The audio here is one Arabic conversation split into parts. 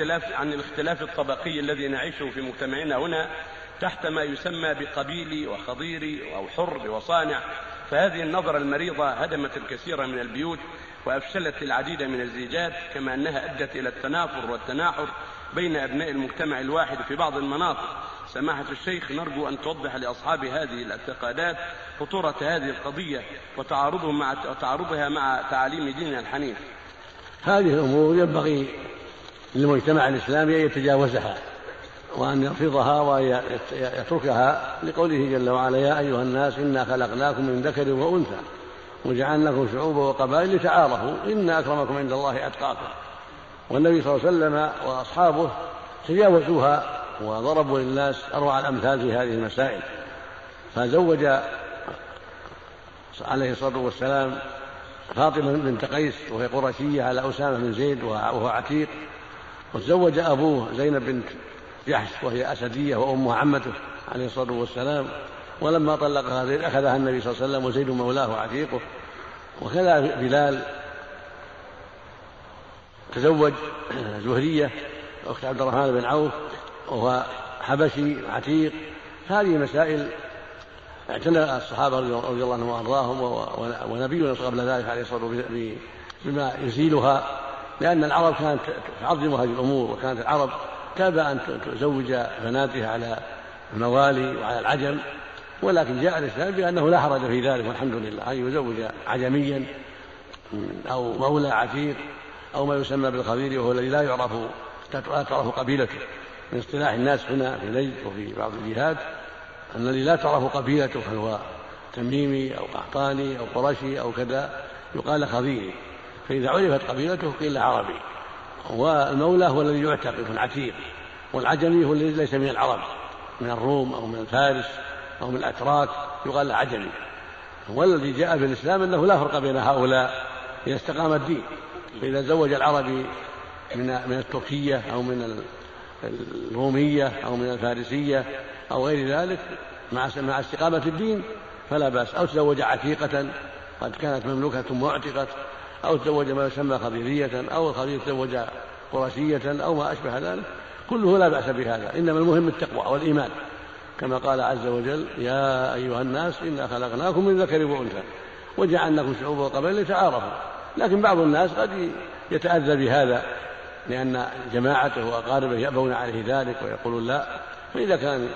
الاختلاف عن الاختلاف الطبقي الذي نعيشه في مجتمعنا هنا تحت ما يسمى بقبيلي وخضيري أو حر وصانع فهذه النظرة المريضة هدمت الكثير من البيوت وأفشلت العديد من الزيجات كما أنها أدت إلى التنافر والتناحر بين أبناء المجتمع الواحد في بعض المناطق سماحة الشيخ نرجو أن توضح لأصحاب هذه الاعتقادات خطورة هذه القضية وتعارضها مع وتعارضها مع تعاليم ديننا الحنيف. هذه الأمور ينبغي للمجتمع الإسلامي أن يتجاوزها وأن يرفضها وأن يتركها لقوله جل وعلا يا أيها الناس إنا خلقناكم من ذكر وأنثى وجعلناكم شعوبا وقبائل لتعارفوا إن أكرمكم عند الله أتقاكم. والنبي صلى الله عليه وسلم وأصحابه تجاوزوها وضربوا للناس أروع الأمثال في هذه المسائل. فزوج عليه الصلاة والسلام فاطمة بنت قيس وهي قرشية على أسامة بن زيد وهو عتيق. وتزوج أبوه زينب بنت جحش وهي أسدية وأمها عمته عليه الصلاة والسلام. ولما طلقها زيد أخذها النبي صلى الله عليه وسلم وزيد مولاه عتيقه وكذا بلال تزوج زهرية أخت عبد الرحمن بن عوف وهو حبشي عتيق. هذه مسائل اعتنى الصحابة رضي الله عنهم وأرضاهم ونبينا قبل ذلك عليه الصلاة والسلام بما يزيلها لأن العرب كانت تعظم هذه الأمور وكانت العرب تابع أن تزوج بناتها على الموالي وعلى العجم ولكن جاء الإسلام بأنه لا حرج في ذلك والحمد لله. أن يزوج عجميا أو مولى عتيق أو ما يسمى بالخبير وهو الذي لا يعرف لا تعرف قبيلته. من اصطلاح الناس هنا في نجد وفي بعض الجهات أن الذي لا تعرف قبيلته هل هو تميمي أو قحطاني أو قرشي أو كذا يقال خبيري فإذا عرفت قبيلته قيل عربي. والمولى هو الذي يعتق يكون عتيق والعجمي هو الذي ليس من العرب من الروم أو من فارس أو من الأتراك يقال له عجمي. والذي جاء في الإسلام أنه لا فرق بين هؤلاء إذا استقام الدين. فإذا زوج العربي من من التركية أو من الرومية أو من الفارسية أو غير ذلك مع مع استقامة الدين فلا بأس. أو تزوج عتيقة قد كانت مملوكة معتقة. أو تزوج ما يسمى خضيرية أو الخضير تزوج قرشية أو ما أشبه ذلك كله لا بأس بهذا. إنما المهم التقوى والإيمان. كما قال عز وجل يا أيها الناس إنا خلقناكم من ذكر وأنثى وجعلناكم شعوبا وقبائل لتعارفوا. لكن بعض الناس قد يتأذى بهذا لأن جماعته وأقاربه يأبون عليه ذلك ويقولون لا. فإذا كان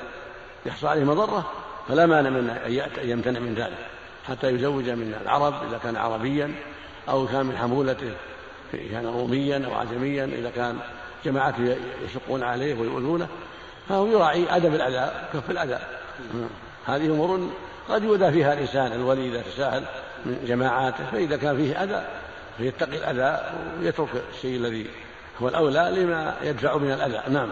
يحصل عليه مضرة فلا مانع من أن يمتنع من ذلك حتى يزوج من العرب إذا كان عربيا. أو كان من حمولته كان روميا أو عجميا إذا كان جماعته يشقون عليه ويؤذونه فهو يراعي عدم الأذى كف الأذى هذه أمور قد يؤذى فيها الإنسان الولي إذا تساهل من جماعاته فإذا كان فيه أذى فيتقي الأذى ويترك الشيء الذي هو الأولى لما يدفع من الأذى نعم.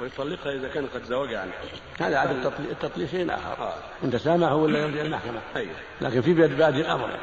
ويطلقها إذا كان قد زوج عنها هذا عدم التطليق شيء آخر. آه. إن تسامحه ولا يرجع المحكمة. أيوه. لكن في بعد الأمر. يعني